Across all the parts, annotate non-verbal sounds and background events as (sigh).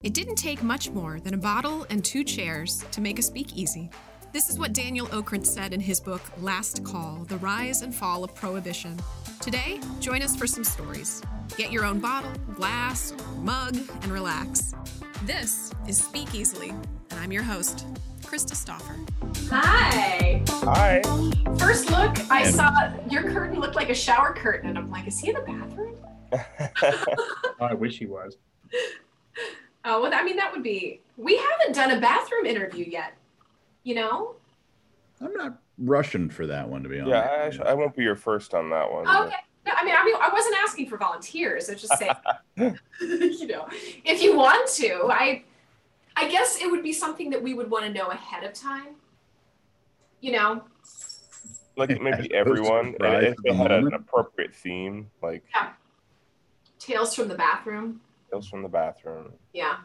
It didn't take much more than a bottle and two chairs to make a speakeasy. This is what Daniel Okrent said in his book Last Call The Rise and Fall of Prohibition. Today, join us for some stories. Get your own bottle, glass, mug, and relax. This is Speak Easily, and I'm your host, Krista Stoffer. Hi. Hi. First look, I And- saw your curtain looked like a shower curtain, and I'm like, is he in the bathroom? (laughs) (laughs) Oh, I wish he was. Oh, well, I mean, that would be. We haven't done a bathroom interview yet. You know? I'm not rushing for that one to be honest. yeah, I, actually- I won't be your first on that one. Okay. No, I mean, I mean, I wasn't asking for volunteers. I was just saying, (laughs) (laughs) you know, if you want to, I, I guess it would be something that we would want to know ahead of time. You know, Like (laughs) maybe everyone, surprise if they had an appropriate theme, like yeah. tales from the bathroom. Tales from the Bathroom. Yeah.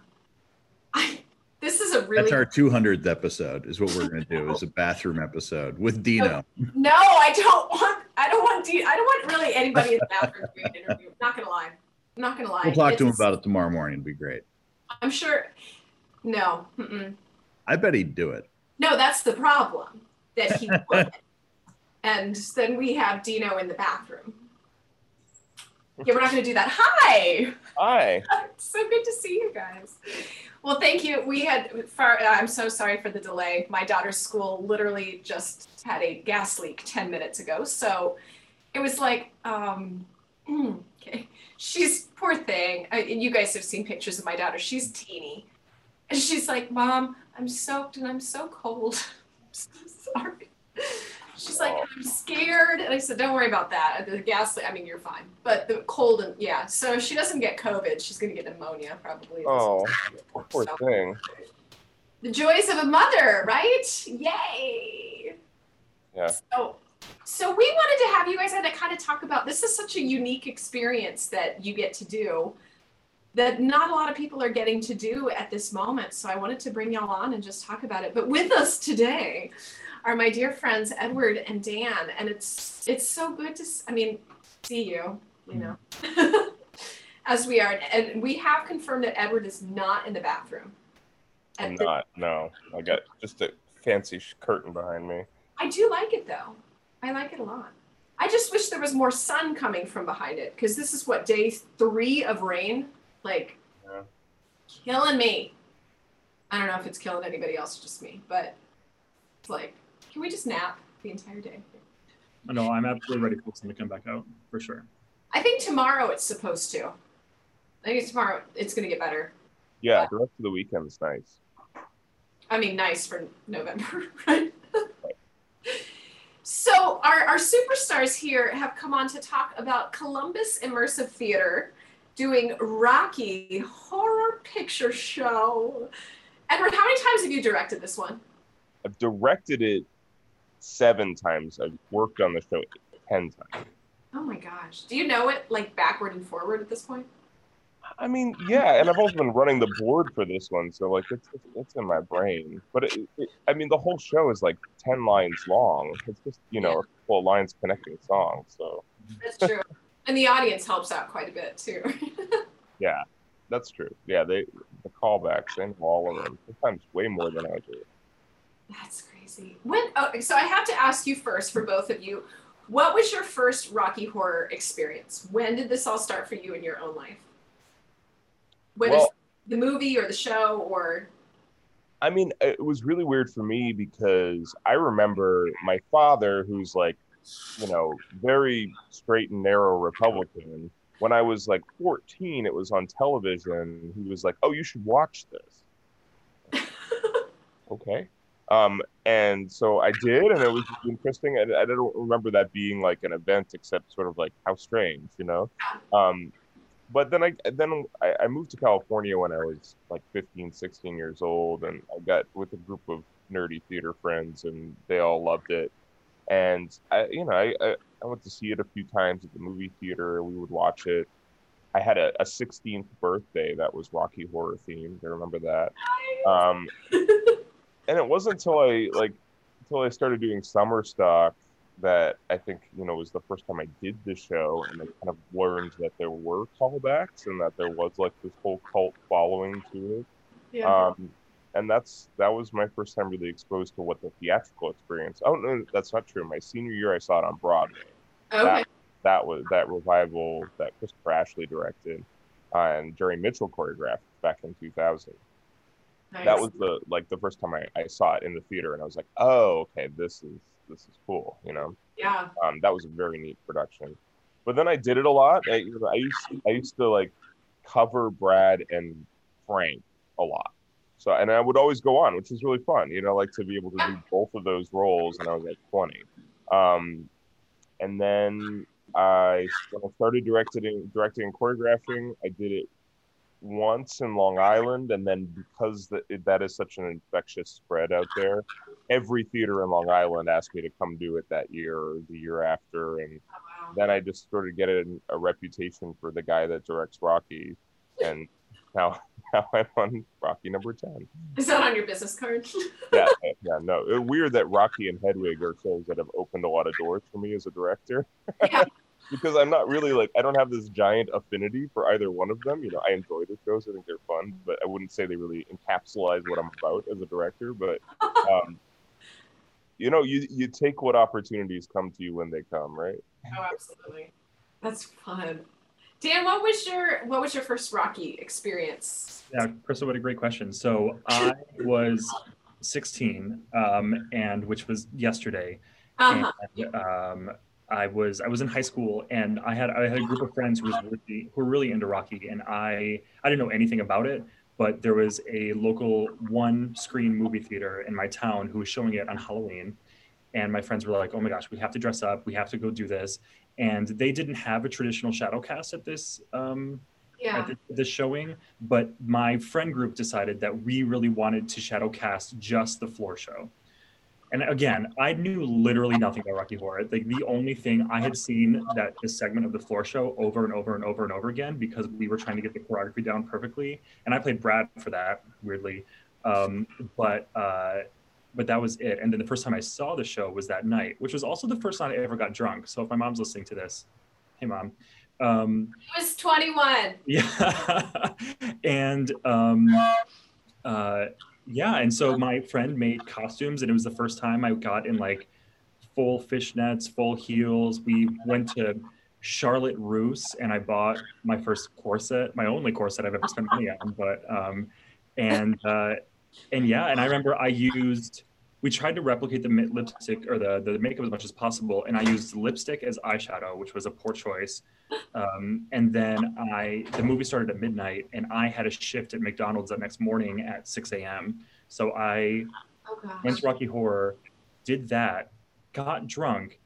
I, this is a really That's our 200th episode. Is what we're going to do. Is a bathroom episode with Dino. No, I don't want. I don't want. De- I don't want really anybody in the bathroom doing an interview. Not gonna lie. I'm not gonna lie. We'll talk to him about it tomorrow morning. It'd be great. I'm sure. No. Mm-mm. I bet he'd do it. No, that's the problem. That he would. and then we have Dino in the bathroom. Yeah, we're not gonna do that. Hi. Hi. (laughs) so good to see you guys. Well, thank you. We had far. I'm so sorry for the delay. My daughter's school literally just had a gas leak 10 minutes ago, so it was like, um, (clears throat) okay, she's poor thing. I, and you guys have seen pictures of my daughter. She's teeny, and she's like, "Mom, I'm soaked and I'm so cold. (laughs) I'm so sorry." She's oh. like, I'm scared. And I said, don't worry about that. The gas, I mean, you're fine. But the cold and yeah. So she doesn't get COVID, she's going to get pneumonia probably. Oh, poor So, thing. The joys of a mother, right? Yay. Yeah. So, so we wanted to have you guys on to kind of talk about this is such a unique experience that you get to do that not a lot of people are getting to do at this moment. So I wanted to bring y'all on and just talk about it. But with us today are my dear friends Edward and Dan, and it's it's so good to I mean see you, you know, (laughs) as we are, and we have confirmed that Edward is not in the bathroom. I'm the- not. No, I got just a fancy sh- curtain behind me. I do like it though. I like it a lot. I just wish there was more sun coming from behind it because this is what day three of rain, like Yeah. killing me. I don't know if it's killing anybody else, just me, but it's like, can we just nap the entire day? No, I'm absolutely ready for this thing to come back out for sure. I think tomorrow it's supposed to. I think it's tomorrow it's gonna get better. Yeah, the rest of the weekend's nice. I mean, nice for November, (laughs) right? so, our, our superstars here have come on to talk about Columbus Immersive Theater doing Rocky Horror Picture Show. Edward, how many times have you directed this one? I've directed it seven times. I've worked on the show ten times. Oh my gosh. Do you know it like backward and forward at this point? I mean, yeah, and I've also been running the board for this one, so like it's it's, it's in my brain. But it, it, I mean, the whole show is like ten lines long. It's just you know, a couple of lines connecting songs. So That's true. and the audience helps out quite a bit too. (laughs) yeah, that's true. Yeah, they the callbacks and all of them. Sometimes way more than I do. That's crazy. When oh, so I have to ask you first for both of you, what was your first Rocky Horror experience? When did this all start for you in your own life? Is Well- the movie or the show or I mean, it was really weird for me because I remember my father, who's like, you know, very straight and narrow Republican. When I was like 14, it was on television. He was like, "Oh, you should watch this." (laughs) okay. Um, and so I did, and it was interesting. And I don't remember that being like an event, except sort of like how strange, you know. Um, but then I then I, I moved to California when I was like 15, 16 years old, and I got with a group of nerdy theater friends, and they all loved it. And I, you know, I, I, I went to see it a few times at the movie theater. We would watch it. I had a, a 16th birthday that was Rocky Horror themed. I remember that. Um, (laughs) and it wasn't until I like until I started doing summer stock that I think you know was the first time I did the show, and I kind of learned that there were callbacks and that there was like this whole cult following to it. Yeah. Um, and that's that was my first time really exposed to what the theatrical experience. Oh no, that's not true. My senior year, I saw it on Broadway. okay. that- That was that revival that Christopher Ashley directed, uh, and Jerry Mitchell choreographed back in 2000 nice. that was the like the first time I, I saw it in the theater and i was like oh okay this is this is cool you know? Yeah. um, that was a very neat production. But then i did it a lot. I, you know, I used I used to like cover brad and frank a lot. So and i would always go on which was really fun you know like to be able to do both of those roles and i was like 20 um, and then i started directing directing and choreographing i did it once in Long Island, and then because that that is such an infectious spread out there, every theater in Long Island asked me to come do it that year or the year after, and then I just sort of get a, a reputation for the guy that directs Rocky, and now (laughs) now I'm on Rocky number ten. Is that on your business card? (laughs) Yeah, yeah, no, it's weird that Rocky and Hedwig are shows that have opened a lot of doors for me as a director. yeah. Because I'm not really like I don't have this giant affinity for either one of them. You know, I enjoy the shows; I think they're fun, but I wouldn't say they really encapsulate what I'm about as a director. But (laughs) um, you know, you you take what opportunities come to you when they come, right? Oh, absolutely. That's fun. Dan, what was your what was your first Rocky experience? Yeah, Crystal, what a great question. So (laughs) I was 16, um, and which was yesterday. Uh-huh. And, um, I was I was in high school, and I had I had a group of friends who was really, who were really into Rocky, and I I didn't know anything about it, but there was a local one screen movie theater in my town who was showing it on Halloween, and my friends were like, "Oh my gosh, we have to dress up, we have to go do this," and they didn't have a traditional shadow cast at this um, Yeah. at the, the showing, but my friend group decided that we really wanted to shadow cast just the floor show. And again, I knew literally nothing about Rocky Horror. Like the only thing I had seen that this segment of the floor show over and over and over and over again because we were trying to get the choreography down perfectly, and I played Brad for that weirdly. Um, but uh, but that was it. And then the first time I saw the show was that night, which was also the first time I ever got drunk. So if my mom's listening to this, hey mom. Um, He was 21. (laughs) yeah. (laughs) and um, uh, yeah, and so my friend made costumes, and it was the first time I got in like full fishnets, full heels. We went to Charlotte Russe, and I bought my first corset, my only corset I've ever spent money on. But um, and uh, and yeah, and I remember I used. We tried to replicate the lipstick or the, the makeup as much as possible, and I used lipstick as eyeshadow, which was a poor choice. Um, and then I, the movie started at midnight, and I had a shift at McDonald's that next morning at 6 a.m. So I Oh went to Rocky Horror, did that, got drunk,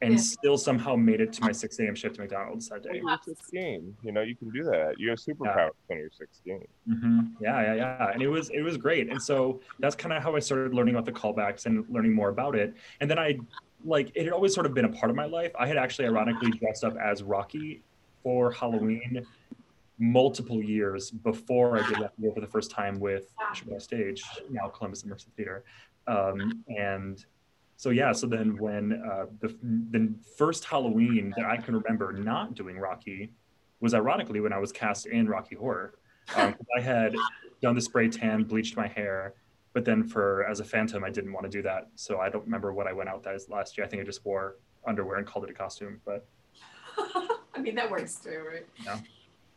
and Yeah. still somehow made it to my 6 a.m. shift at McDonald's that day. You're 16. You know, you can do that. You have superpowers when you're 16. hmm Yeah, yeah, yeah, and it was it was great. And so that's kind of how I started learning about the callbacks and learning more about it. And then I like it had always sort of been a part of my life. I had actually ironically dressed up as Rocky for Halloween multiple years before I did that for the first time with Chicago Stage, now Columbus Immersive Theater. Um, and so yeah, so then when uh, the the first Halloween that I can remember not doing Rocky was ironically when I was cast in Rocky Horror. Um, I had done the spray tan, bleached my hair, but then for as a Phantom, I didn't want to do that. So I don't remember what I went out as last year. I think I just wore underwear and called it a costume. But (laughs) I mean that works too, right? Yeah.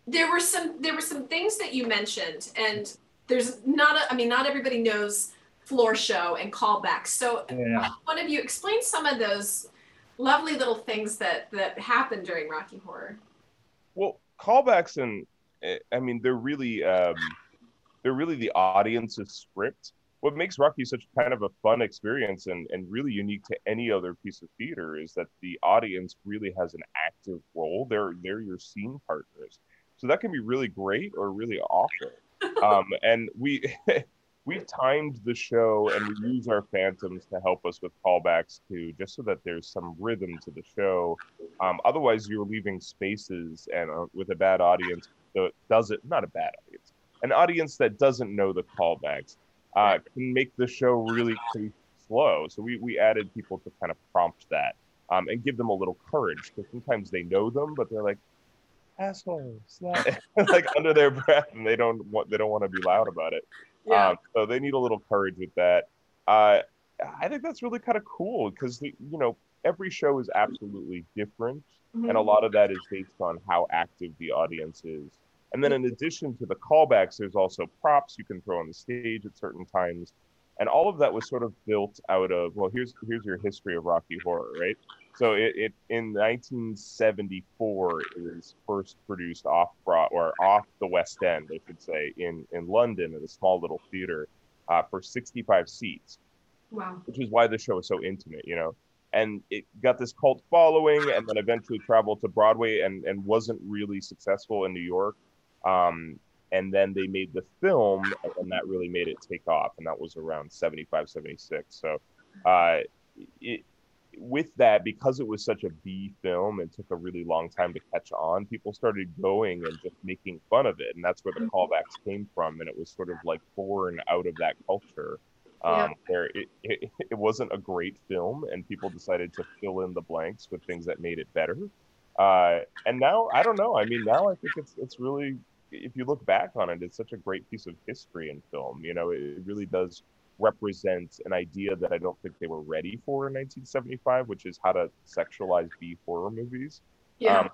There were some there were some things that you mentioned, and there's not a I mean not everybody knows floor show and callbacks. So yeah, yeah. one of you explain some of those lovely little things that that happen during Rocky Horror. Well, callbacks and eh, I mean they're really um, they're really the audience's script. What makes Rocky such kind of a fun experience and, and really unique to any other piece of theater is that the audience really has an active role. They're they're your scene partners. So that can be really great or really awful. (laughs) Um, and we (laughs) we timed the show and we use our phantoms to help us with callbacks too, just so that there's some rhythm to the show. Um, otherwise, you're leaving spaces and uh, with a bad audience that doesn't not a bad audience, an audience that doesn't know the callbacks uh, can make the show really slow. So we we added people to kind of prompt that um, and give them a little courage because sometimes they know them, but they're like assholes, (laughs) like under their breath, and they don't want they don't want to be loud about it. Yeah. Um, so they need a little courage with that. Uh, I think that's really kind of cool because you know every show is absolutely different, Mhm. and a lot of that is based on how active the audience is. And then in addition to the callbacks, there's also props you can throw on the stage at certain times, and all of that was sort of built out of well, here's here's your history of Rocky Horror, right? So it, it in 1974 it was first produced off Broad or off the West End, I should say, in in London at a small little theater uh, for 65 seats Wow. which is why the show is so intimate, you know. And it got this cult following, and then eventually traveled to Broadway, and and wasn't really successful in New York. Um, and then they made the film, and that really made it take off, and that was around 75, 76. So, uh, it, with that, because it was such a B film and took a really long time to catch on, people started going and just making fun of it, and that's where the callbacks came from, and it was sort of like born out of that culture um, Yeah. where it, it, it wasn't a great film and people decided to fill in the blanks with things that made it better. Uh, and now, I don't know. I mean, now I think it's, it's really, if you look back on it, it's such a great piece of history in film. You know, it, really does represent an idea that I don't think they were ready for in 1975, which is how to sexualize B horror movies Yeah.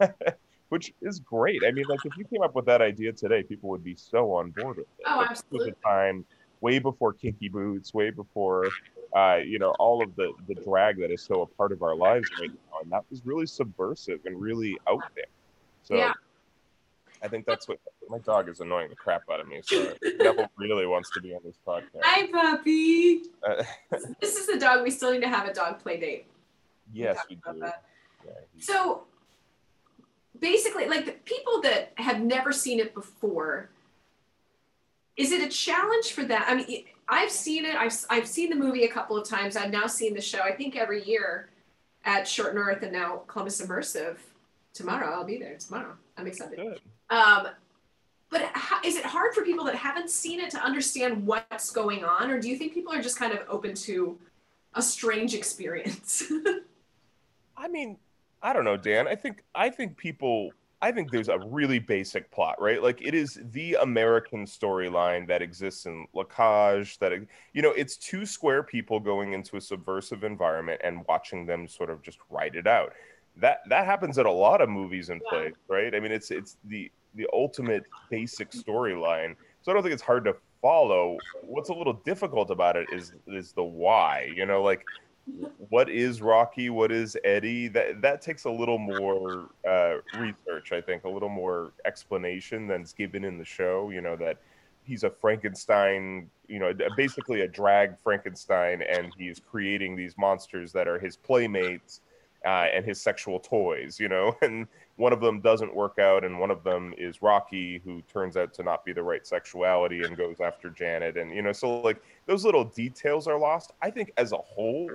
Um, (laughs) which is great. I mean, like if you came up with that idea today, people would be so on board with it. Oh, this absolutely. a time way before kinky boots, way before, uh, you know, all of the the drag that is so a part of our lives right now, and that was really subversive and really out there. So. Yeah. I think that's what my dog is annoying the crap out of me. So Neville (laughs) really wants to be on this podcast. Hi, puppy. Uh, (laughs) This is the dog. We still need to have a dog play date. yes, talked we do. Yeah, he- So basically, like the people that have never seen it before, is it a challenge for them? I mean, I've seen it. I've, I've seen the movie a couple of times. I've now seen the show, I think every year at Short North and now Columbus Immersive. Tomorrow, I'll be there tomorrow. I'm excited. Good. Um, but is it hard for people that haven't seen it to understand what's going on? Or do you think people are just kind of open to a strange experience? (laughs) I mean, I don't know, Dan. I think I think people I think there's a really basic plot, right? Like it is the American storyline that exists in La Cage. That you know, it's two square people going into a subversive environment and watching them sort of just write it out. That that happens at a lot of movies and Yeah. plays, right? I mean, it's it's the the ultimate basic storyline. So I don't think it's hard to follow. What's a little difficult about it is is the why. You know, like what is Rocky? What is Eddie? That that takes a little more uh, research, I think, a little more explanation than's given in the show. You know that he's a Frankenstein, you know, basically a drag Frankenstein, and he's creating these monsters that are his playmates uh, and his sexual toys. You know, (laughs) and one of them doesn't work out, and one of them is Rocky, who turns out to not be the right sexuality and goes after Janet, and you know, so like those little details are lost. I think as a whole,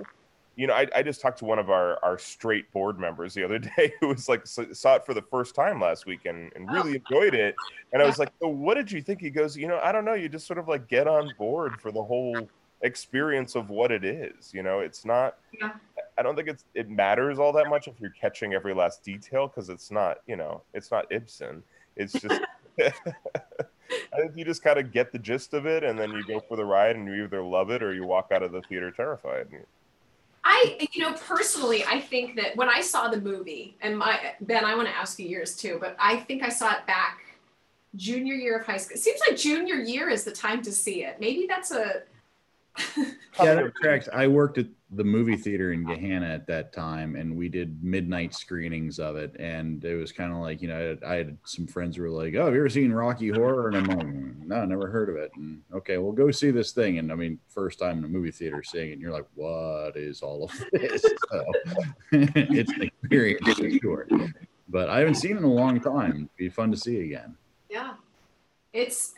you know, I, I just talked to one of our, our straight board members the other (laughs) day who was like saw it for the first time last week and, and oh, really enjoyed it. And I was like, so what did you think? He goes, you know, I don't know. You just sort of like get on board for the whole experience of what it is. You know, it's not. Yeah. I don't think it's it matters all that much if you're catching every last detail because it's not. You know, it's not Ibsen. It's (laughs) just. (laughs) I think you just kind of get the gist of it, and then you go for the ride, and you either love it or you walk out of the theater terrified. I, you know, personally, I think that when I saw the movie, and my Ben, I want to ask you yours too, but I think I saw it back junior year of high school. It seems like junior year is the time to see it. Maybe that's a. Yeah, that tracks. I worked at the movie theater in Gahanna at that time, and we did midnight screenings of it. And it was kind of like, you know, I had, some friends who were like, "Oh, have you ever seen Rocky Horror?" And I'm like, mm, "No, never heard of it." And okay, well, go see this thing. And I mean, first time in a movie theater seeing it, and you're like, "What is all of this?" (laughs) So (laughs) it's an experience for sure. But I haven't seen it in a long time. It'd be fun to see again. Yeah. It's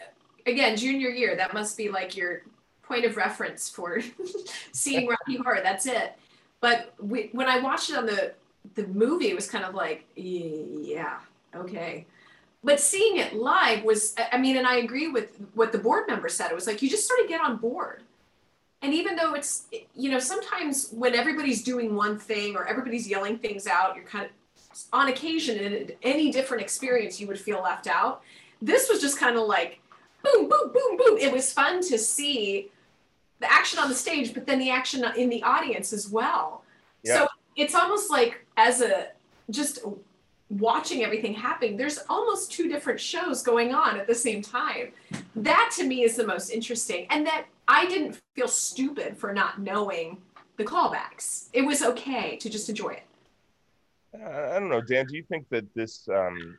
again junior year. That must be like your point of reference for (laughs) seeing Rocky Horror. That's it. But we, when I watched it on the the movie, it was kind of like, yeah, okay. But seeing it live was, I mean, and I agree with what the board member said. It was like you just sort of get on board. And even though it's, you know, sometimes when everybody's doing one thing or everybody's yelling things out, you're kind of, on occasion, in any different experience, you would feel left out. This was just kind of like, boom, boom, boom, boom. It was fun to see the action on the stage, but then the action in the audience as well. Yeah. So it's almost like as a just watching everything happen, there's almost two different shows going on at the same time. That to me is the most interesting. And that I didn't feel stupid for not knowing the callbacks. It was okay to just enjoy it. Uh, I don't know, Dan. Do you think that this um,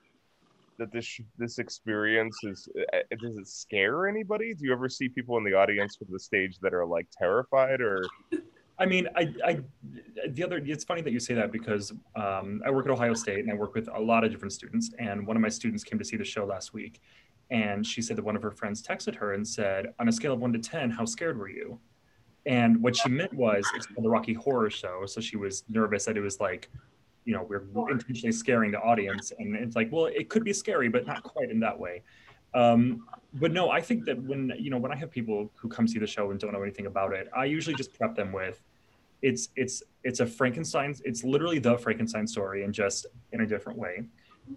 that this this experience is uh, uh, does it scare anybody? Do you ever see people in the audience from the stage that are like terrified or? I mean, I, I, the other, it's funny that you say that because um, I work at Ohio State and I work with a lot of different students. And one of my students came to see the show last week. And she said that one of her friends texted her and said, on a scale of one to 10, how scared were you? And what she meant was it's called the Rocky Horror Show. So she was nervous that it was like, you know, we're intentionally scaring the audience. And it's like, well, it could be scary, but not quite in that way. Um, but no, I think that when you know when I have people who come see the show and don't know anything about it, I usually just prep them with it's it's it's a Frankenstein. It's literally the Frankenstein story, and just in a different way.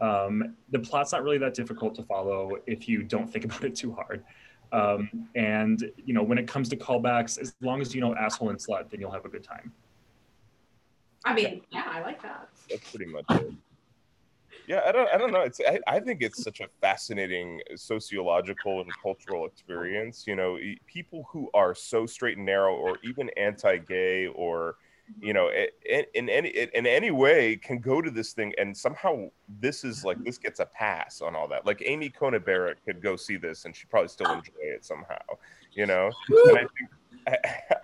Um, the plot's not really that difficult to follow if you don't think (laughs) about it too hard. Um, and you know, when it comes to callbacks, as long as you know asshole and slut, then you'll have a good time. I mean, yeah, I like that. That's pretty much it. Yeah i don't i don't know. It's I, I think it's such a fascinating sociological and cultural experience you know people who are so straight and narrow or even anti-gay or you know in, in any in any way can go to this thing and somehow this is like this gets a pass on all that like amy coney barrett could go see this and she'd probably still enjoy it somehow you know and i think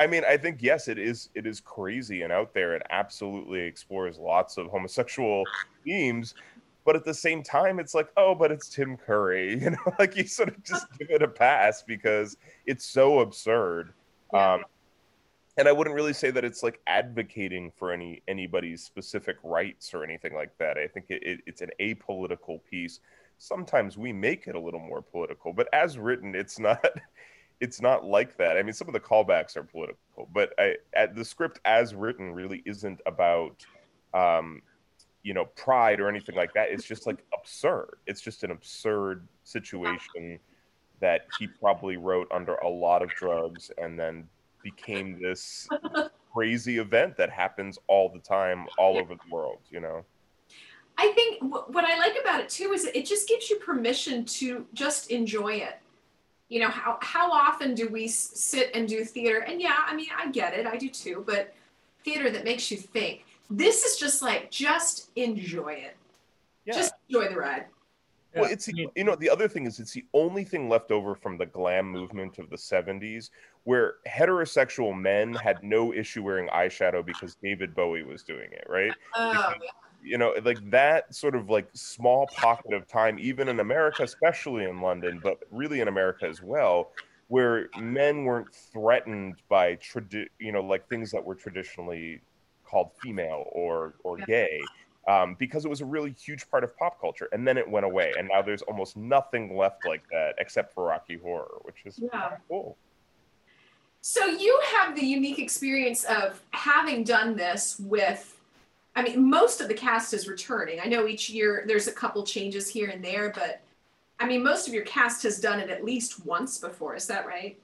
I mean, I think yes, it is. It is crazy and out there. It absolutely explores lots of homosexual themes, but at the same time it's like oh but it's tim curry (laughs) you know like you sort of just give it a pass because it's so absurd yeah. um and i wouldn't really say that it's like advocating for any anybody's specific rights or anything like that. I think it, it, it's an apolitical piece. Sometimes we make it a little more political but as written it's not (laughs) it's not like that. I mean some of the callbacks are political but I, the script as written really isn't about um, you know pride or anything like that. It's just like absurd. It's just an absurd situation that he probably wrote under a lot of drugs and then became this crazy event that happens all the time all over the world you know i think what i like about it too is it just gives you permission to just enjoy it you know how how often do we sit and do theater and yeah i mean i get it i do too but theater that makes you think this is just like just enjoy it. Yeah. Just enjoy the ride. Well, it's you know the other thing is it's the only thing left over from the glam movement of the 70s where heterosexual men had no issue wearing eyeshadow because David Bowie was doing it, right? Oh, because, yeah. You know, like that sort of like small pocket of time, even in America, especially in London, but really in America as well, where men weren't threatened by tradi- you know, like things that were traditionally called female or or gay um, because it was a really huge part of pop culture and then it went away and now there's almost nothing left like that except for rocky horror which is yeah. cool. So you have the unique experience of having done this with i mean most of the cast is returning. I know each year there's a couple changes here and there but i mean most of your cast has done it at least once before is that right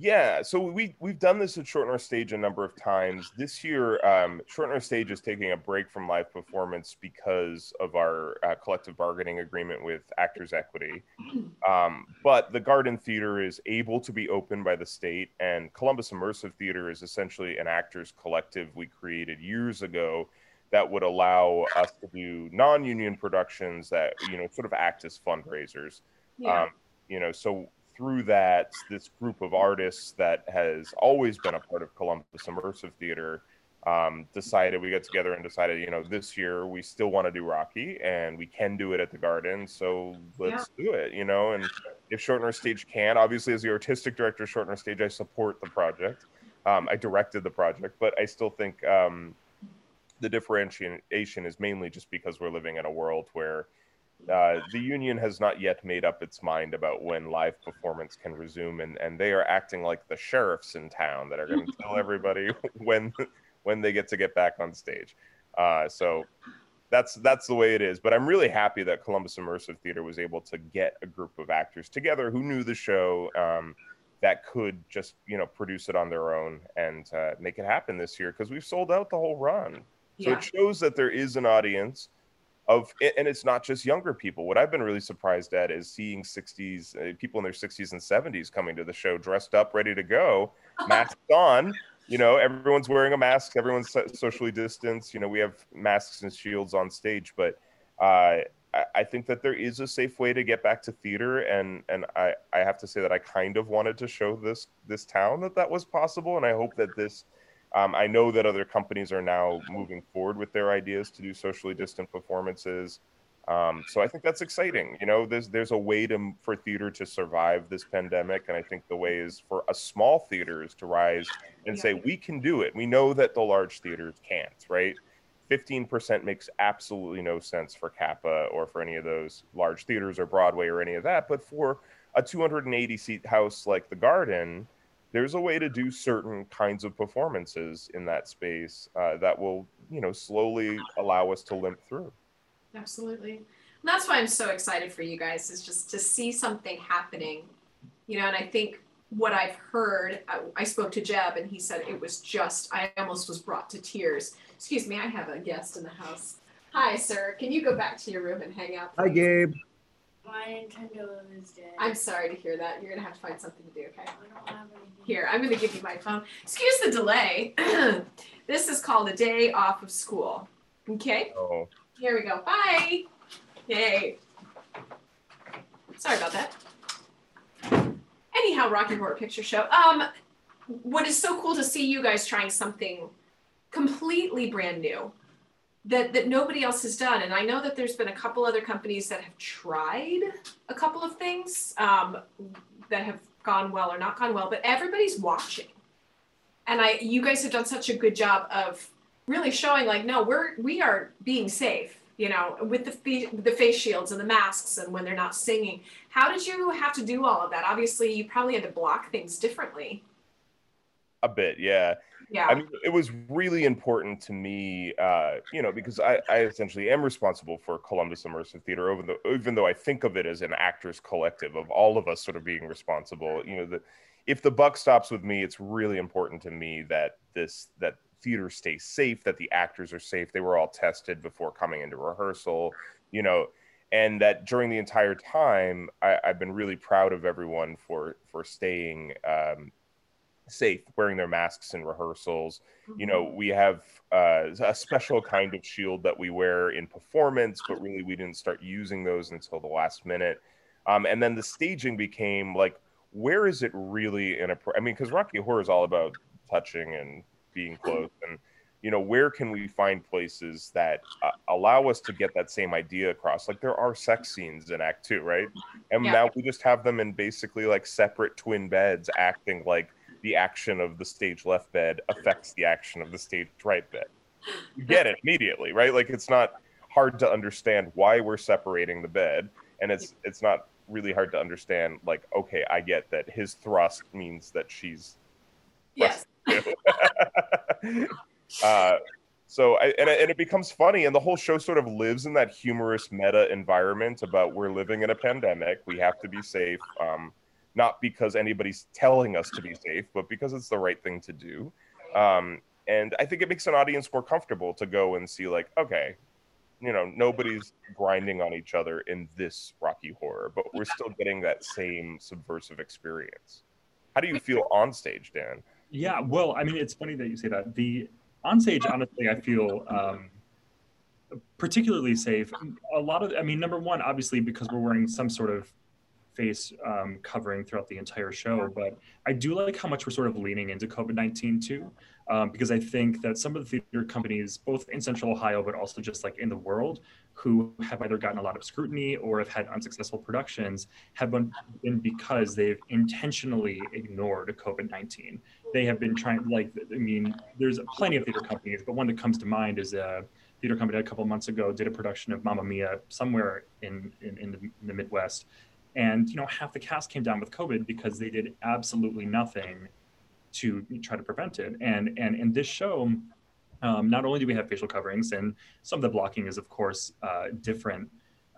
yeah, so we we've done this at Short North Stage a number of times. This year, um, Short North Stage is taking a break from live performance because of our uh, collective bargaining agreement with Actors Equity. Um, but the Garden Theater is able to be open by the state, and Columbus Immersive Theater is essentially an actors collective we created years ago that would allow us to do non-union productions that you know sort of act as fundraisers. Yeah. Um, you know, so through that, this group of artists that has always been a part of Columbus Immersive Theater um, decided we got together and decided, you know, this year we still want to do Rocky and we can do it at the Garden, so let's yeah. do it, you know. And if Short North Stage can, obviously, as the artistic director of Short North Stage, I support the project. Um, I directed the project, but I still think um, the differentiation is mainly just because we're living in a world where uh, the union has not yet made up its mind about when live performance can resume, and, and they are acting like the sheriffs in town that are going (laughs) to tell everybody when when they get to get back on stage. Uh, so that's that's the way it is. But I'm really happy that Columbus Immersive Theater was able to get a group of actors together who knew the show. Um, that could just you know produce it on their own and uh, make it happen this year because we've sold out the whole run so Yeah. it shows that there is an audience of and it's not just younger people. What i've been really surprised at is seeing 60s uh, people in their 60s and 70s coming to the show dressed up ready to go (laughs) masks on you know everyone's wearing a mask everyone's socially distanced you know we have masks and shields on stage but uh, I, I think that there is a safe way to get back to theater and and I, I have to say that i kind of wanted to show this this town that that was possible and i hope that this um, I know that other companies are now moving forward with their ideas to do socially distant performances. Um, so I think that's exciting. You know, there's there's a way to for theater to survive this pandemic, and I think the way is for a small theaters to rise and say we can do it. We know that the large theaters can't, right? 15% makes absolutely no sense for CAPA or for any of those large theaters or Broadway or any of that. But for a 280 seat house like the Garden, there's a way to do certain kinds of performances in that space uh, that will, you know, slowly allow us to limp through. Absolutely. And that's why I'm so excited for you guys is just to see something happening, you know, and I think what I've heard, I, I spoke to Jeb and he said it was just, I almost was brought to tears. Excuse me, I have a guest in the house. Hi, sir. Can you go back to your room and hang out? Hi. Gabe. My Nintendo is dead. I'm sorry to hear that. You're going to have to find something to do, okay? I don't have anything. Here, I'm going to give you my phone. Excuse the delay. (clears throat) this is called a day off of school. Okay? Oh, Here we go. Bye. Yay. Sorry about that. Anyhow, Rocky Horror Picture Show. Um, what is so cool to see you guys trying something completely brand new that that nobody else has done. And I know that there's been a couple other companies that have tried a couple of things um, that have gone well or not gone well, but everybody's watching. And I, you guys have done such a good job of really showing like no we're we are being safe you know with the the face shields and the masks and when they're not singing how did you have to do all of that obviously you probably had to block things differently a bit, yeah. Yeah I mean, it was really important to me, uh, you know, because I, I essentially am responsible for Columbus Immersive Theater, even though, even though I think of it as an actors collective of all of us sort of being responsible. You know, the, if the buck stops with me, it's really important to me that this that theater stays safe, that the actors are safe. They were all tested before coming into rehearsal, you know, and that during the entire time, I, I've been really proud of everyone for for staying. Um, safe wearing their masks in rehearsals. You know we have uh, a special kind of shield that we wear in performance but really we didn't start using those until the last minute. Um, and then the staging became like where is it really in a i mean because rocky horror is all about touching and being close and you know where can we find places that uh, allow us to get that same idea across? Like there are sex scenes in act two right? And Yeah. now we just have them in basically like separate twin beds acting like the action of the stage left bed affects the action of the stage right bed. (laughs) You get it immediately, right? Like it's not hard to understand why we're separating the bed, and it's it's not really hard to understand. Like, okay, I get that his thrust means that she's yes (laughs) uh, so I, and, it- and it becomes funny and the whole show sort of lives in that humorous meta environment about we're living in a pandemic we have to be safe um, not because anybody's telling us to be safe but because it's the right thing to do. Um, and i think it makes an audience more comfortable to go and see like okay you know nobody's grinding on each other in this rocky horror but we're still getting that same subversive experience. How do you feel on stage dan? Yeah, well, I mean, it's funny that you say that. The on stage, honestly, I feel um, particularly safe. A lot of, I mean, number one, obviously, because we're wearing some sort of face um, covering throughout the entire show. But I do like how much we're sort of leaning into COVID 19 too, um, because I think that some of the theater companies, both in Central Ohio, but also just like in the world, who have either gotten a lot of scrutiny or have had unsuccessful productions have been, been because they've intentionally ignored COVID 19 they have been trying like i mean there's plenty of theater companies but one that comes to mind is uh, theater company a couple months ago did a production of Mamma Mia somewhere in in, in, the, in the Midwest, and you know half the cast came down with COVID because they did absolutely nothing to try to prevent it. And and in this show, um, not only do we have facial coverings, and some of the blocking is of course uh, different,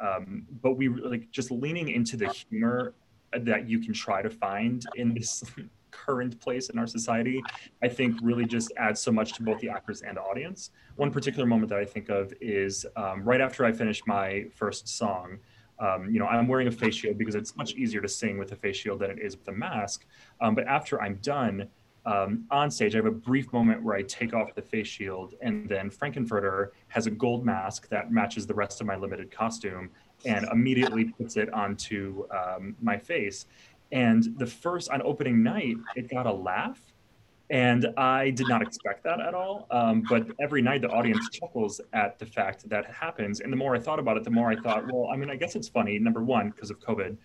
um, but we like just leaning into the humor that you can try to find in this (laughs) current place in our society, I think really just adds so much to both the actors and audience. One particular moment that I think of is um, right after I finished my first song. Um, you know, I'm wearing a face shield because it's much easier to sing with a face shield than it is with a mask. Um, but after I'm done, um, on stage, I have a brief moment where I take off the face shield, and then Frank-N-Furter has a gold mask that matches the rest of my limited costume and immediately puts it onto um, my face. And the first, on opening night, it got a laugh. And I did not expect that at all. Um, but every night, the audience chuckles at the fact that, happens. And the more I thought about it, the more I thought, well, I mean, I guess it's funny, number one, because of COVID.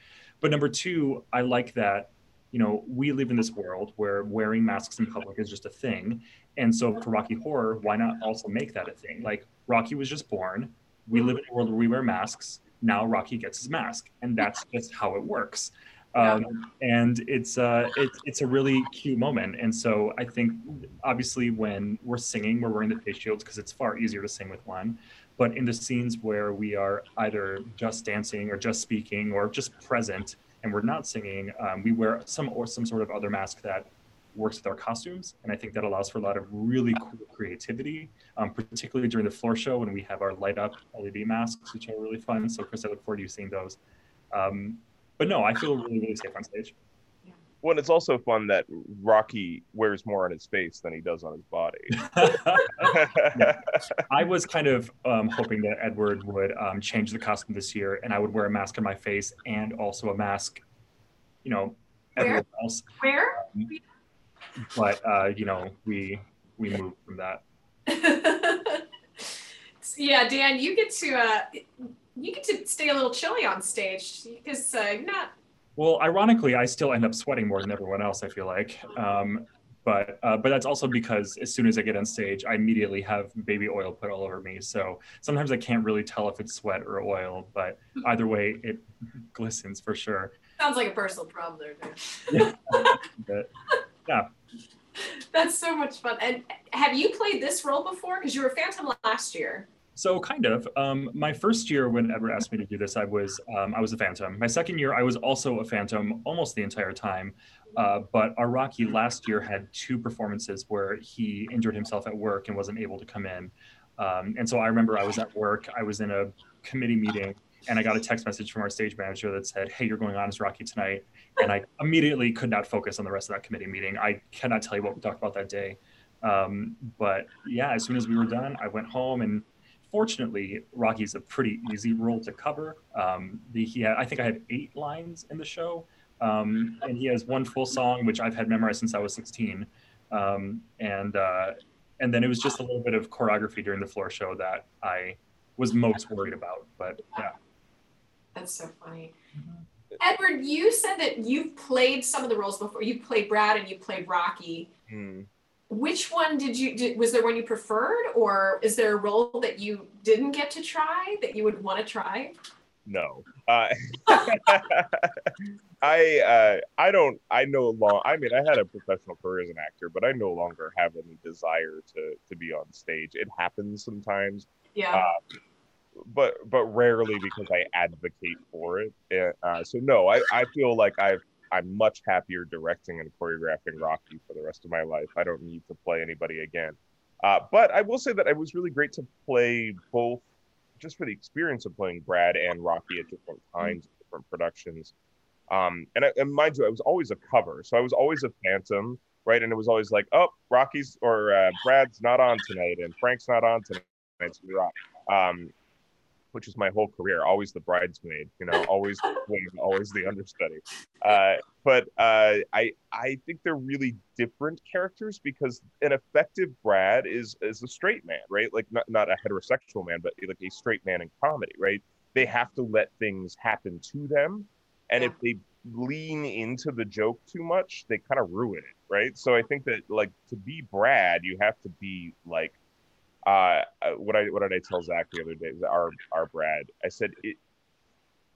But number two, I like that you know, we live in this world where wearing masks in public is just a thing. And so for Rocky Horror, why not also make that a thing? Like Rocky was just born. We live in a world where we wear masks. Now Rocky gets his mask, and that's just how it works. Um, and it's uh, it's it's a really cute moment. And so I think obviously when we're singing, we're wearing the face shields because it's far easier to sing with one. But in the scenes where we are either just dancing or just speaking or just present, and we're not singing, um, we wear some or some sort of other mask that works with our costumes. And I think that allows for a lot of really cool creativity, um, particularly during the floor show when we have our light up LED masks, which are really fun. So Chris, I look forward to you seeing those. Um, but no, I feel really, really safe on stage. Well, it's also fun that Rocky wears more on his face than he does on his body. (laughs) (laughs) yeah. I was kind of um, hoping that Edward would um, change the costume this year, and I would wear a mask on my face and also a mask, you know, everywhere Where? else. Where? Um, but uh, you know, we we moved from that. So, (laughs) yeah, Dan, you get to uh, you get to stay a little chilly on stage because uh, you're not. Well, ironically, I still end up sweating more than everyone else. I feel like, um, but uh, but that's also because as soon as I get on stage, I immediately have baby oil put all over me. So sometimes I can't really tell if it's sweat or oil. But either way, it glistens for sure. Sounds like a personal problem there. (laughs) But, yeah, That's so much fun. And have you played this role before? Because you were Phantom last year. So kind of. Um, my first year, when Ever asked me to do this, I was um, I was a Phantom. My second year, I was also a Phantom almost the entire time. Uh, but our Rocky last year had two performances where he injured himself at work and wasn't able to come in. Um, and so I remember I was at work. I was in a committee meeting, and I got a text message from our stage manager that said, "Hey, you're going on as Rocky tonight." And I immediately could not focus on the rest of that committee meeting. I cannot tell you what we talked about that day. Um, but yeah, as soon as we were done, I went home and fortunately, Rocky's a pretty easy role to cover. Um, the, he had, I think I had eight lines in the show, um, and he has one full song which I've had memorized since I was 16. Um, and uh, and then it was just a little bit of choreography during the floor show that I was most worried about. But yeah, That's so funny. Edward, you said that you've played some of the roles before. You played Brad and you played Rocky. Hmm. Which one did you? Did, was there one you preferred, or is there a role that you didn't get to try that you would want to try? No. Uh, (laughs) I uh, I don't I no long I mean I had a professional career as an actor, but I no longer have any desire to to be on stage. It happens sometimes, Yeah. uh, but but rarely because I advocate for it. Uh, so no, I, I feel like I've I'm much happier directing and choreographing Rocky for the rest of my life. I don't need to play anybody again. Uh, but I will say that it was really great to play both, just for the experience of playing Brad and Rocky at different times, different productions. Um, and, I, and mind you, I was always a cover, so I was always a Phantom, right? And it was always like, oh, Rocky's or uh, Brad's not on tonight, and Frank's not on tonight, you're. Um, which is my whole career, always the bridesmaid, you know, always the (laughs) always the understudy. Uh, but uh, I I think they're really different characters because an effective Brad is is a straight man, right? Like not not a heterosexual man, but like a straight man in comedy, right? They have to let things happen to them, and if they lean into the joke too much, they kind of ruin it, right? So I think that like to be Brad, you have to be like uh, what I what did I tell Zach the other day? Our our Brad. I said it.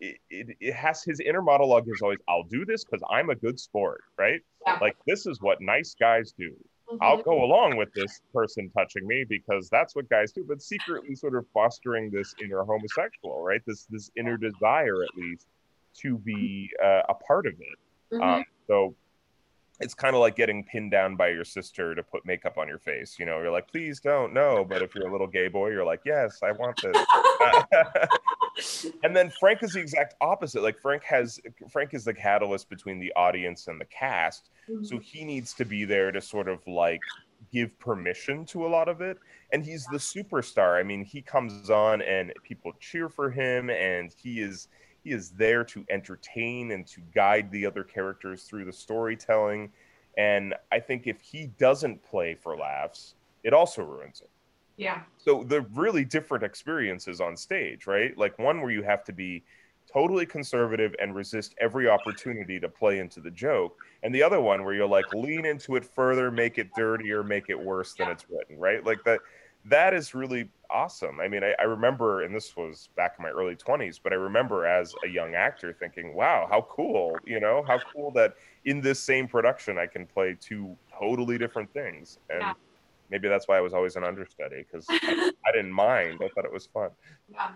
It, it, it has his inner monologue is always I'll do this because I'm a good sport, right? Yeah. Like this is what nice guys do. I'll Mhm. go along with this person touching me because that's what guys do, but secretly sort of fostering this inner homosexual, right? This this inner desire, at least, to be uh, a part of it. Mhm. Um, so it's kind of like getting pinned down by your sister to put makeup on your face. You know, you're like, please don't, no. But if you're a little gay boy, you're like, yes, I want this. (laughs) and then Frank is the exact opposite. Like Frank has Frank is the catalyst between the audience and the cast. Mm-hmm. So he needs to be there to sort of like give permission to a lot of it. And he's the superstar. I mean, he comes on and people cheer for him and he is he is there to entertain and to guide the other characters through the storytelling. And I think if he doesn't play for laughs, it also ruins it. Yeah. so the really different experiences on stage right? Like one where you have to be totally conservative and resist every opportunity to play into the joke. And the other one where you're like lean into it further make it dirtier make it worse than it's written right? Like that that is really awesome i mean I, I remember and this was back in my early 20s but i remember as a young actor thinking wow how cool you know how cool that in this same production i can play two totally different things and Yeah. maybe that's why i was always an understudy because (laughs) I, I didn't mind i thought it was fun Yeah.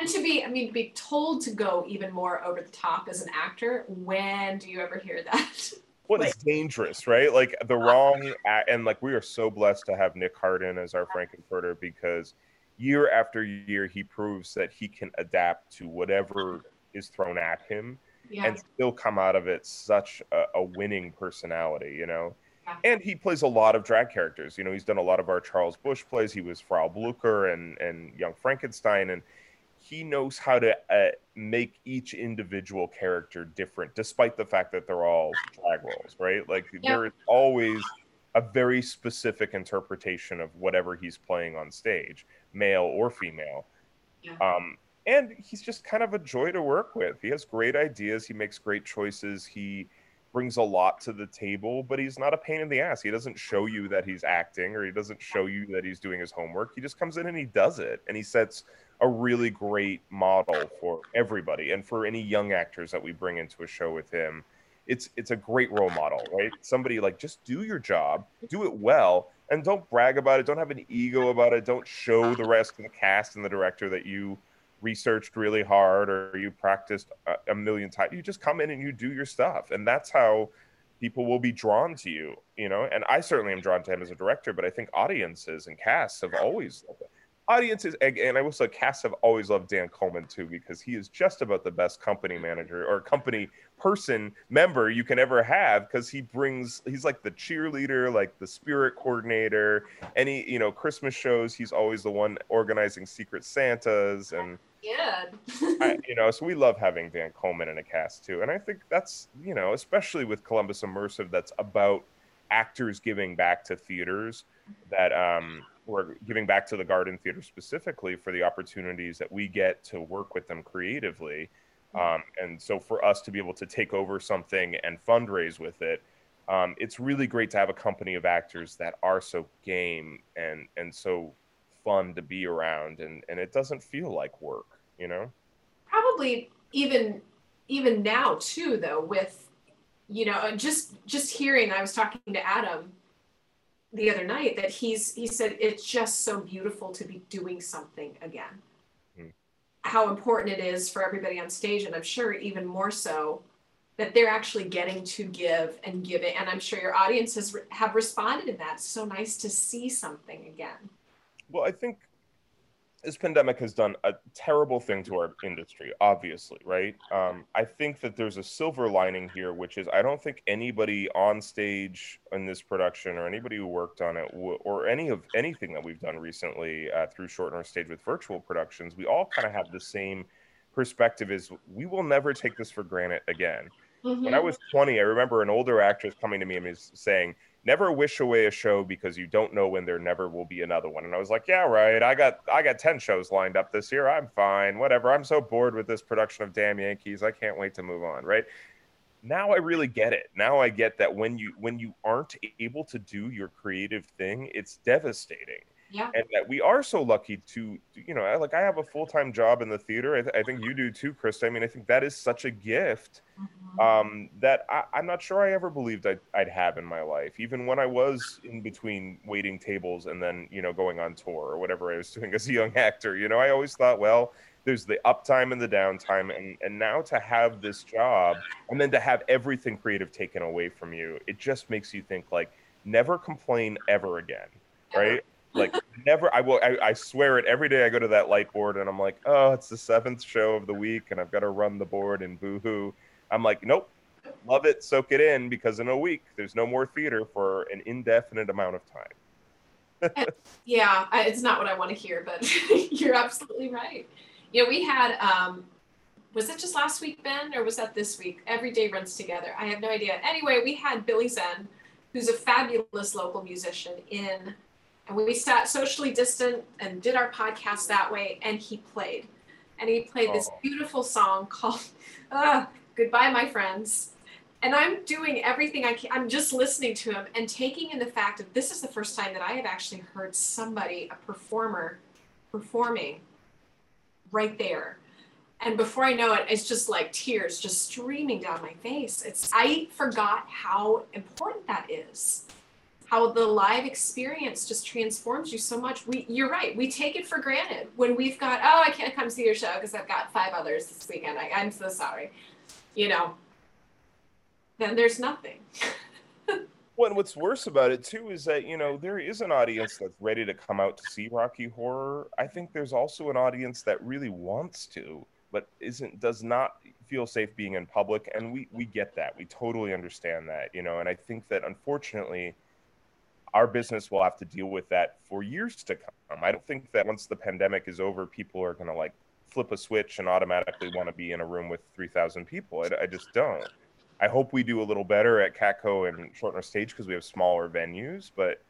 and to be, I mean, be told to go even more over the top as an actor. When do you ever hear that? (laughs) What is dangerous, right? Like the wrong, and like we are so blessed to have Nick Harden as our Frank-N-Furter because year after year he proves that he can adapt to whatever is thrown at him Yeah. and still come out of it such a, a winning personality, you know. Yeah. And he plays a lot of drag characters. You know, he's done a lot of our Charles Busch plays. He was Frau Blucher and and Young Frankenstein, and he knows how to uh, make each individual character different, despite the fact that they're all drag roles, right? Like there is always a very specific interpretation of whatever he's playing on stage, male or female. Yeah. Um, and he's just kind of a joy to work with. He has great ideas. He makes great choices. He brings a lot to the table, but he's not a pain in the ass. He doesn't show you that he's acting or he doesn't show you that he's doing his homework. He just comes in and he does it. And he sets a really great model for everybody and for any young actors that we bring into a show with him. It's it's a great role model, right? Somebody like just do your job, do it well, and don't brag about it. Don't have an ego about it. Don't show the rest of the cast and the director that you researched really hard or you practiced a, a million times. You just come in and you do your stuff, and that's how people will be drawn to you. You know, and I certainly am drawn to him as a director, but I think audiences and casts have always loved it. Audiences, and and I will say, casts have always loved Dan Coleman too because he is just about the best company manager or company person member you can ever have because he brings he's like the cheerleader like the spirit coordinator any you know christmas shows he's always the one organizing secret santas and Yeah. I, (laughs) you know, so we love having Dan Coleman in a cast too, and I think that's you know, especially with Columbus Immersive, that's about actors giving back to theaters that um, we're giving back to the Garden Theater specifically for the opportunities that we get to work with them creatively, um, and so for us to be able to take over something and fundraise with it. Um, it's really great to have a company of actors that are so game and and so fun to be around and and it doesn't feel like work you know probably even even now too though with you know just just hearing i was talking to adam the other night that he's he said it's just so beautiful to be doing something again. Hmm. how important it is for everybody on stage and i'm sure even more so that they're actually getting to give and give it. And i'm sure your audiences have responded to that. It's so nice to see something again. Well i think this pandemic has done a terrible thing to our industry obviously right? Um, i think that there's a silver lining here which is i don't think anybody on stage in this production or anybody who worked on it w- or any of anything that we've done recently uh, through Short North Stage with virtual productions we all kind of have the same perspective is we will never take this for granted again. When I was 20, I remember an older actress coming to me and was saying, "Never wish away a show because you don't know when there never will be another one." And I was like, "Yeah, right. I got I got 10 shows lined up this year. I'm fine. Whatever. I'm so bored with this production of Damn Yankees. I can't wait to move on." Right? Now I really get it. Now I get that when you when you aren't able to do your creative thing, it's devastating. Yeah. and that we are so lucky to you know like i have a full-time job in the theater i, th- I think you do too krista i mean i think that is such a gift Mhm. um, that I, I'm not sure I ever believed I'd, I'd have in my life, even when I was in between waiting tables and then, you know, going on tour or whatever I was (laughs) doing as a young actor. You know, I always thought, well, there's the uptime and the downtime. And, and now to have this job and then to have everything creative taken away from you, it just makes you think, like, never complain ever again. Right? Like, never, I will, I, I swear it every day I go to that light board and I'm like, oh, it's the seventh show of the week and I've got to run the board and boo hoo. I'm like, nope, love it, soak it in, because in a week there's no more theater for an indefinite amount of time. Yeah, it's not what I want to hear, but (laughs) you're absolutely right. You know, we had, um, was it just last week, Ben, or was that this week? Every day runs together. I have no idea. Anyway, we had Billy Zen, who's a fabulous local musician, in, and we sat socially distant and did our podcast that way, and he played. And he played this Oh. beautiful song called uh, Goodbye, My Friends. And I'm doing everything I can. I'm just listening to him and taking in the fact that this is the first time that I have actually heard somebody, a performer, performing right there. And before I know it, it's just like tears just streaming down my face. It's I forgot how important that is. How the live experience just transforms you so much. We you're right. We take it for granted when we've got, oh, I can't come see your show because I've got five others this weekend. I, I'm so sorry. You know. Then there's nothing. (laughs) Well, and what's worse about it too is that you know there is an audience that's ready to come out to see Rocky Horror. I think there's also an audience that really wants to, but isn't does not feel safe being in public, and we we get that. We totally understand that, you know. And I think that unfortunately, our business will have to deal with that for years to come. I don't think that once the pandemic is over, people are going to like flip a switch and automatically want to be in a room with 3,000 people. I, I just don't. I hope we do a little better at Catco and Short North Stage because we have smaller venues, but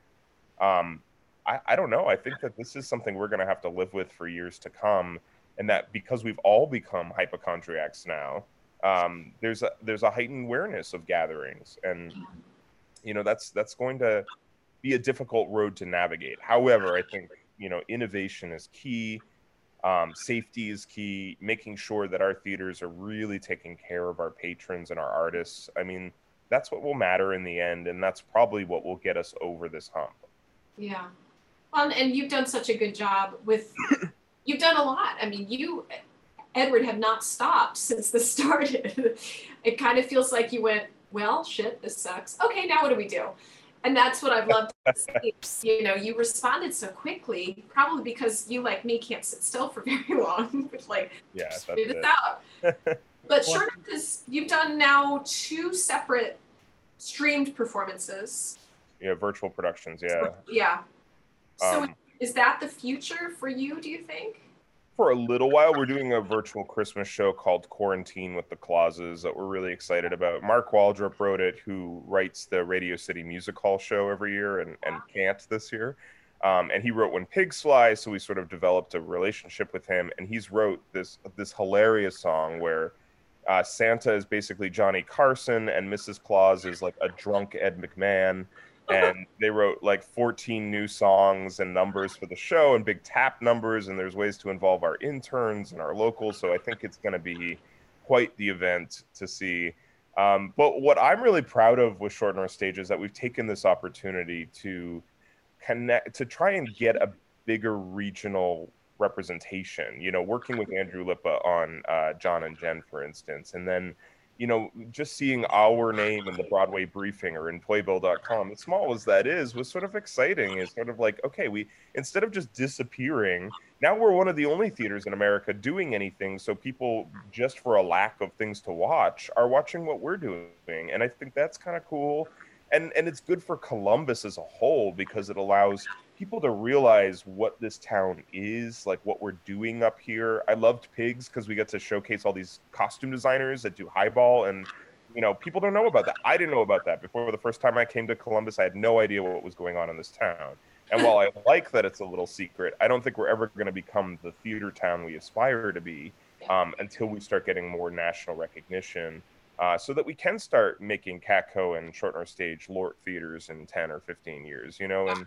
um, I, I don't know. I think that this is something we're going to have to live with for years to come, and that because we've all become hypochondriacs now, um, there's a there's a heightened awareness of gatherings, and you know that's that's going to be a difficult road to navigate. However, I think you know innovation is key. Um, safety is key. Making sure that our theaters are really taking care of our patrons and our artists. I mean, that's what will matter in the end, and that's probably what will get us over this hump. Yeah. Well, and you've done such a good job with, (coughs) you've done a lot. I mean, you, Edward, have not stopped since this started. (laughs) it kind of feels like you went, well, shit, this sucks. Okay, now what do we do? And that's what I've loved. (laughs) you know, you responded so quickly, probably because you, like me, can't sit still for (laughs) very long. Which, like, Yeah, that's spit this it. out. (laughs) But sure, because you've done now two separate streamed performances. Yeah, virtual productions. Yeah. Yeah. So Um, is that the future for you, do you think? For a little while, we're doing a virtual Christmas show called Quarantine with the Clauses that we're really excited about. Mark Waldrop wrote it, who writes the Radio City Music Hall show every year and, and can't this year. Um, and he wrote When Pigs Fly, so we sort of developed a relationship with him. And he's wrote this this hilarious song where uh, Santa is basically Johnny Carson and Mrs. Claus is like a drunk Ed McMahon. And they wrote like 14 new songs and numbers for the show and big tap numbers. And there's ways to involve our interns and our locals. So I think it's going to be quite the event to see. Um, but what I'm really proud of with Short North Stage is that we've taken this opportunity to connect, to try and get a bigger regional representation. You know, working with Andrew Lippa on uh, John and Jen, for instance, and then you know, just seeing our name in the Broadway briefing or in playbill.com, as small as that is, was sort of exciting. It's sort of like, okay, we instead of just disappearing, now we're one of the only theaters in America doing anything. So people, just for a lack of things to watch, are watching what we're doing. And I think that's kind of cool. And and it's good for Columbus as a whole because it allows people to realize what this town is, like what we're doing up here. I loved Pigs because we get to showcase all these costume designers that do highball and you know, people don't know about that. I didn't know about that before the first time I came to Columbus. I had no idea what was going on in this town. And while I (laughs) like that it's a little secret, I don't think we're ever going to become the theater town we aspire to be um, until we start getting more national recognition. Uh, so that we can start making Catco and Short Stage LORT theaters in 10 or 15 years, you know, and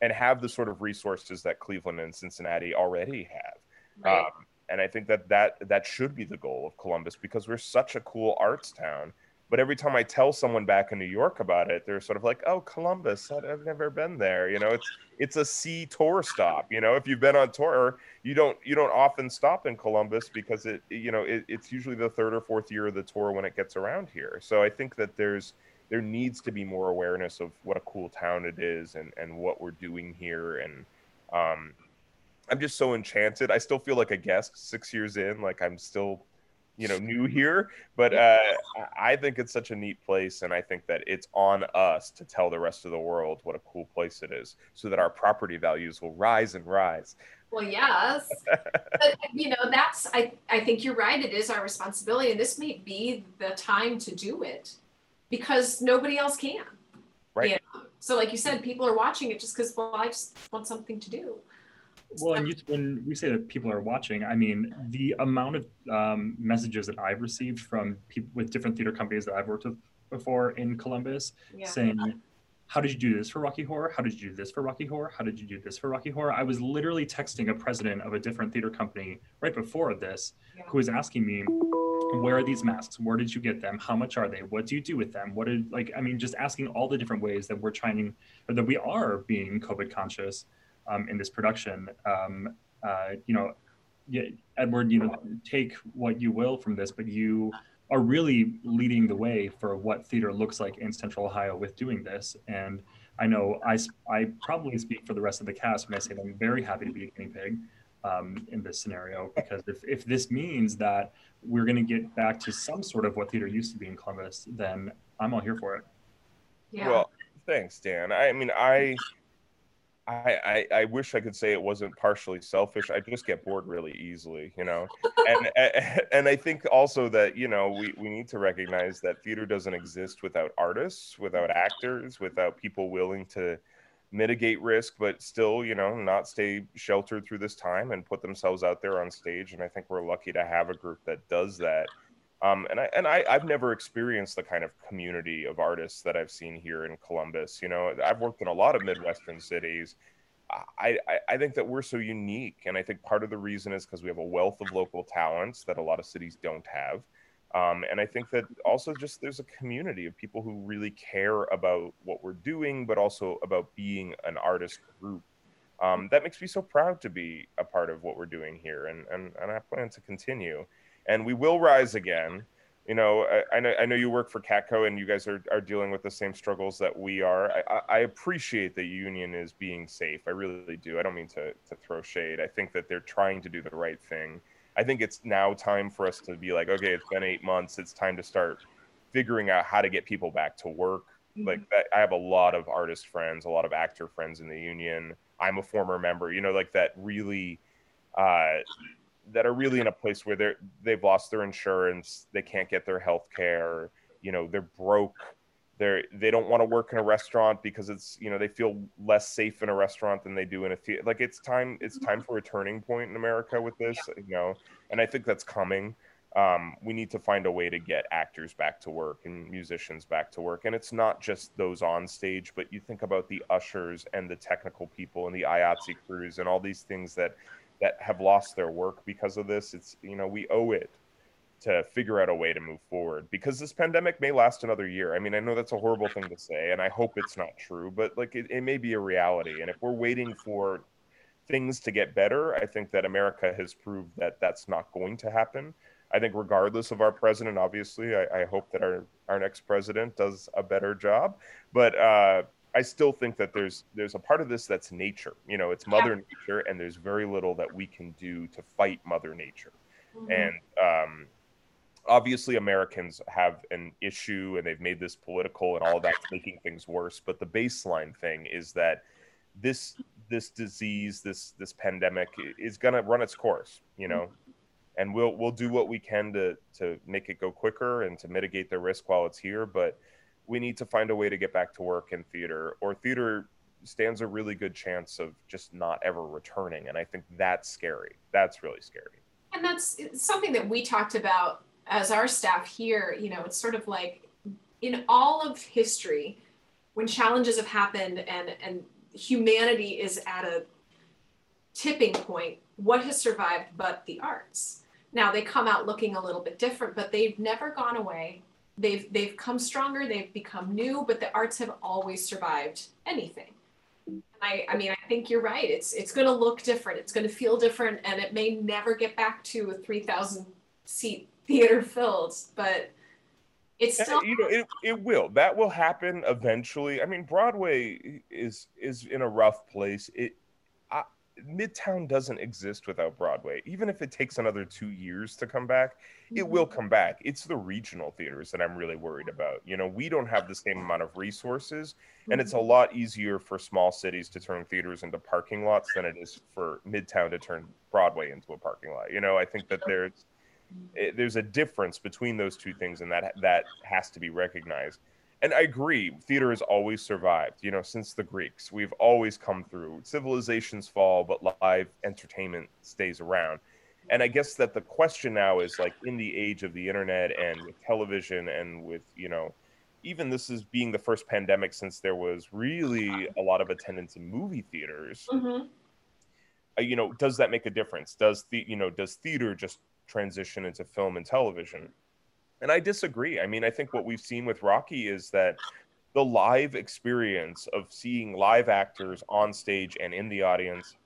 and have the sort of resources that Cleveland and Cincinnati already have. Right. Um, and I think that that that should be the goal of Columbus because we're such a cool arts town. But every time I tell someone back in New York about it, they're sort of like, "Oh, Columbus, I've never been there." You know, it's it's a sea tour stop. You know, if you've been on tour, you don't you don't often stop in Columbus because it you know it, it's usually the third or fourth year of the tour when it gets around here. So I think that there's there needs to be more awareness of what a cool town it is and and what we're doing here. And um i'm just so enchanted. I still feel like a guest six years in like i'm still you know new here. But uh i think it's such a neat place. And i think that it's on us to tell the rest of the world what a cool place it is so that our property values will rise and rise. Well, yes. (laughs) but you know, that's I I think you're right. It is our responsibility, and this may be the time to do it because nobody else can. Right. You know? So, like you said, people are watching it just because well, I just want something to do. Well, and you, when we say that people are watching, I mean the amount of um, messages that I've received from people with different theater companies that I've worked with before in Columbus, Yeah. saying, "How did you do this for Rocky Horror? How did you do this for Rocky Horror? How did you do this for Rocky Horror?" I was literally texting a president of a different theater company right before this, Yeah. who was asking me, "Where are these masks? Where did you get them? How much are they? What do you do with them? What did like? I mean, just asking all the different ways that we're trying, or that we are being COVID conscious." um, in this production. Um, uh, you know, yeah, Edward, you know, take what you will from this, but you are really leading the way for what theater looks like in Central Ohio with doing this. And I know I, I probably speak for the rest of the cast when I say that I'm very happy to be a guinea pig um, in this scenario because if, if this means that we're going to get back to some sort of what theater used to be in Columbus, then I'm all here for it. Yeah. Well, thanks, Dan. I mean, I, I, I, I wish I could say it wasn't partially selfish. I just get bored really easily, you know. And (laughs) and I think also that you know we we need to recognize that theater doesn't exist without artists, without actors, without people willing to mitigate risk, but still, you know, not stay sheltered through this time and put themselves out there on stage. And I think we're lucky to have a group that does that. Um, and I and I, I've never experienced the kind of community of artists that I've seen here in Columbus. You know, I've worked in a lot of Midwestern cities. I, I, I think that we're so unique, and I think part of the reason is because we have a wealth of local talents that a lot of cities don't have. Um, and I think that also just there's a community of people who really care about what we're doing, but also about being an artist group. Um, that makes me so proud to be a part of what we're doing here, and and, and I plan to continue and we will rise again. You know, I, I know I know you work for Catco, and you guys are, are dealing with the same struggles that we are. I, I- appreciate that union is being safe. I really do. I don't mean to to throw shade. I think that they're trying to do the right thing. I think it's now time for us to be like, okay, it's been eight months. It's time to start figuring out how to get people back to work. Like that, I have a lot of artist friends, a lot of actor friends in the union. I'm a former member. You know, like that really. Uh, that are really in a place where they're they've lost their insurance, they can't get their health care, you know, they're broke, they're they don't want to work in a restaurant because it's you know they feel less safe in a restaurant than they do in a theater. Like it's time it's time for a turning point in America with this, you know, and I think that's coming. Um, we need to find a way to get actors back to work and musicians back to work. And it's not just those on stage, but you think about the ushers and the technical people and the IATSE crews and all these things that that have lost their work because of this. It's you know we owe it to figure out a way to move forward because this pandemic may last another year. I mean, I know that's a horrible thing to say, and I hope it's not true, but like it, it may be a reality. And if we're waiting for things to get better, I think that America has proved that that's not going to happen. I think, regardless of our president, obviously, I, I hope that our, our next president does a better job. But uh, I still think that there's there's a part of this that's nature. You know, it's Mother Nature, and there's very little that we can do to fight Mother Nature. Mhm. And um, obviously, Americans have an issue, and they've made this political, and all that's making things worse. But the baseline thing is that this this disease, this this pandemic, is going to run its course. You know, and we'll we'll do what we can to to make it go quicker and to mitigate the risk while it's here. But we need to find a way to get back to work in theater, or theater stands a really good chance of just not ever returning. And I think that's scary. That's really scary. And that's something that we talked about as our staff here. You know, it's sort of like in all of history, when challenges have happened and and humanity is at a tipping point. What has survived but the arts? Now they come out looking a little bit different, but they've never gone away. They've they've come stronger. They've become new, but the arts have always survived anything. I, I mean, I think you're right. It's it's going to look different. It's going to feel different, and it may never get back to a three thousand seat (laughs) theater filled, but it's still. you know, it, it will. That will happen eventually. I mean, Broadway is is in a rough place. It Midtown doesn't exist without Broadway. Even if it takes another two years to come back, it will mm-hmm. come back. It's the regional theaters that I'm really worried mm-hmm. about. You know, we don't have the same amount of resources, and it's a mm-hmm. lot easier for small cities to turn theaters into parking lots than it is for Midtown to turn Broadway into a parking lot. You know, I think that there's it, there's a difference between those two things, and that that has to be recognized. And I agree, theater has always survived. You know, since the Greeks, we've always come through. Civilizations fall, but live entertainment stays around. And I guess that the question now is like in the age of the internet and with television and with you know, even this is being the first pandemic since there was really a lot of attendance in movie theaters. Mhm. Uh, you know, does that make a difference? Does the you know does theater just transition into film and television? And I disagree. I mean, I think what we've seen with Rocky is that the live experience of seeing live actors on stage and in the audience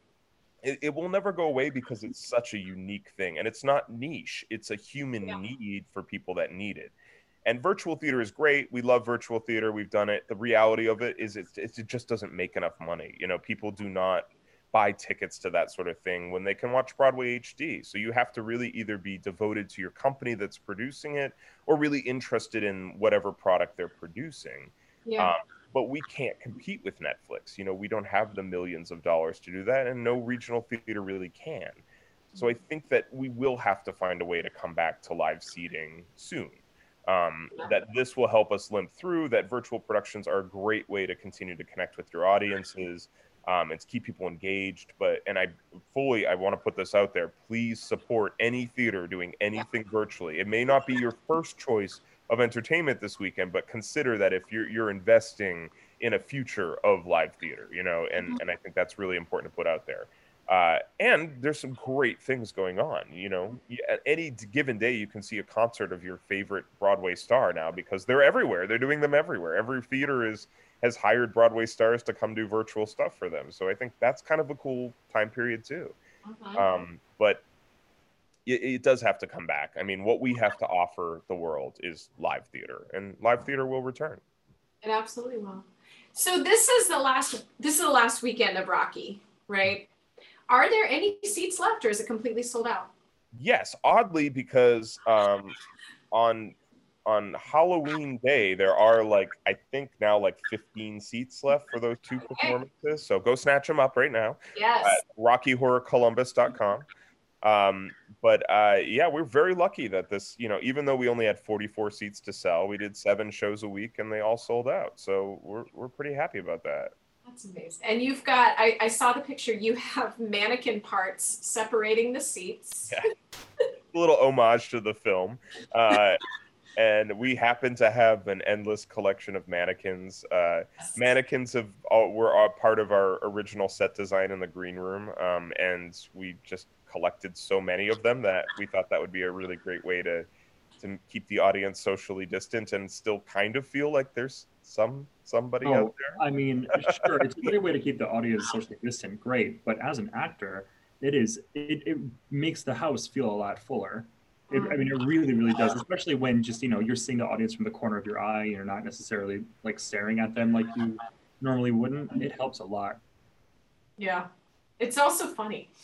it, it will never go away because it's such a unique thing. And it's not niche. It's a human Yeah. need for people that need it. And virtual theater is great. We love virtual theater. We've done it. The reality of it is it, it just doesn't make enough money. You know people do not buy tickets to that sort of thing when they can watch broadway hd so you have to really either be devoted to your company that's producing it or really interested in whatever product they're producing Yeah. um, but we can't compete with Netflix. You know, we don't have the millions of dollars to do that, and no regional theater really can. So I think that we will have to find a way to come back to live seating soon. Um, that this will help us limp through. That virtual productions are a great way to continue to connect with your audiences um, and to keep people engaged. But and I fully I want to put this out there. Please support any theater doing anything virtually. It may not be your first choice of entertainment this weekend, but consider that if you're you're investing in a future of live theater, you know, and and I think that's really important to put out there. Uh, and there's some great things going on. You know, at any given day, you can see a concert of your favorite Broadway star now because they're everywhere. They're doing them everywhere. Every theater is has hired Broadway stars to come do virtual stuff for them. So I think that's kind of a cool time period too. Mhm. Um, but it, it does have to come back. I mean, what we have to offer the world is live theater, and live theater will return. It absolutely will. So this is the last this is the last weekend of Rocky, right? Are there any seats left or is it completely sold out? Yes, oddly, because um, on on Halloween Day there are like I think now like 15 seats left for those two performances. So go snatch them up right now Yes. at RockyHorrorColumbus.com. Um, but uh, yeah, we're very lucky that this, you know, even though we only had 44 seats to sell, we did seven shows a week and they all sold out. So we're we're pretty happy about that. That's amazing. And you've got I, I saw the picture, you have mannequin parts separating the seats. Yeah. (laughs) a little homage to the film. Uh, (laughs) and we happen to have an endless collection of mannequins. Uh, mannequins have all, were all part of our original set design in the green room, um, and we just collected so many of them that we thought that would be a really great way to to keep the audience socially distant and still kind of feel like there's some somebody Oh, out there. I mean, sure, it's a great way to keep the audience socially distant, great. But as an actor, it is it, it makes the house feel a lot fuller. It, I mean, it really, really does, especially when just you know you're seeing the audience from the corner of your eye. You're not necessarily like staring at them like you normally wouldn't. It helps a lot. Yeah. It's also funny. (laughs)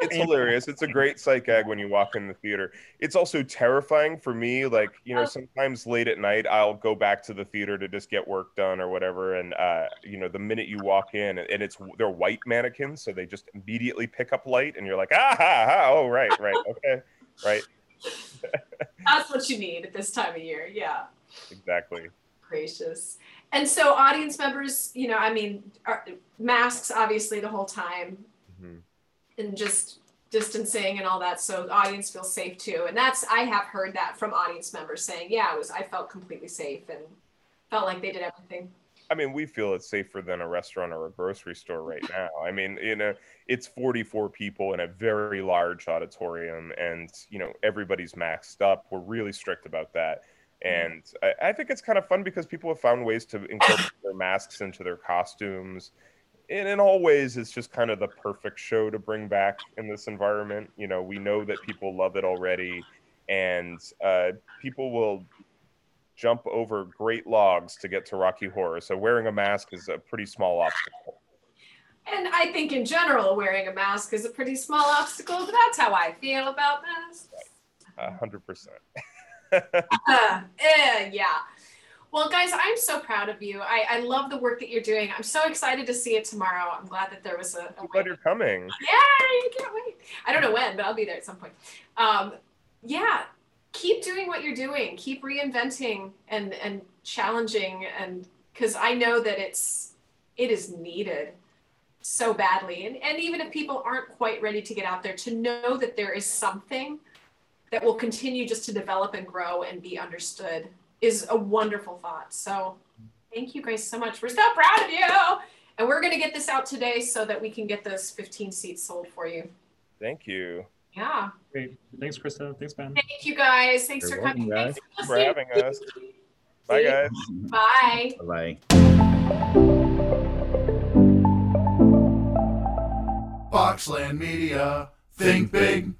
It's hilarious. It's a great sight gag when you walk in the theater. It's also terrifying for me. Like, you know, Oh. sometimes late at night, I'll go back to the theater to just get work done or whatever. And, uh, you know, the minute you walk in and it's, they're white mannequins. So they just immediately pick up light and you're like, ah, ha, ha. oh, right, right. Okay. Right. (laughs) That's what you need at this time of year. Yeah. Exactly. Gracious. And so audience members, you know, I mean, are, masks obviously the whole time Mhm. and just distancing and all that so the audience feels safe too. And that's I have heard that from audience members saying, yeah, it was I felt completely safe and felt like they did everything. I mean, we feel it's safer than a restaurant or a grocery store right (laughs) now. I mean, you know, it's 44 people in a very large auditorium, and you know, everybody's maxed up. We're really strict about that, and I, I think it's kind of fun because people have found ways to incorporate (coughs) their masks into their costumes. And in all ways, it's just kind of the perfect show to bring back in this environment. You know, we know that people love it already, and uh, people will jump over great logs to get to Rocky Horror. So wearing a mask is a pretty small obstacle. And I think in general, wearing a mask is a pretty small obstacle, but that's how I feel about masks. A hundred percent. (laughs) Uh, eh, yeah. Well, guys, I'm so proud of you. I, I love the work that you're doing. I'm so excited to see it tomorrow. I'm glad that there was a. a I'm glad you're coming. Yeah, I can't wait. I don't know when, but I'll be there at some point. Um, yeah, keep doing what you're doing. Keep reinventing and and challenging, and because I know that it's it is needed so badly. And and even if people aren't quite ready to get out there, to know that there is something that will continue just to develop and grow and be understood is a wonderful thought. So thank you guys so much. We're so proud of you. And we're going to get this out today so that we can get those 15 seats sold for you. Thank you. Yeah. Great. Thanks, Krista. Thanks, Ben. Thank you guys. Thanks You're for coming. welcome, Thanks Thanks for having us. Bye, guys. Bye. Bye. Boxland Media. Think big.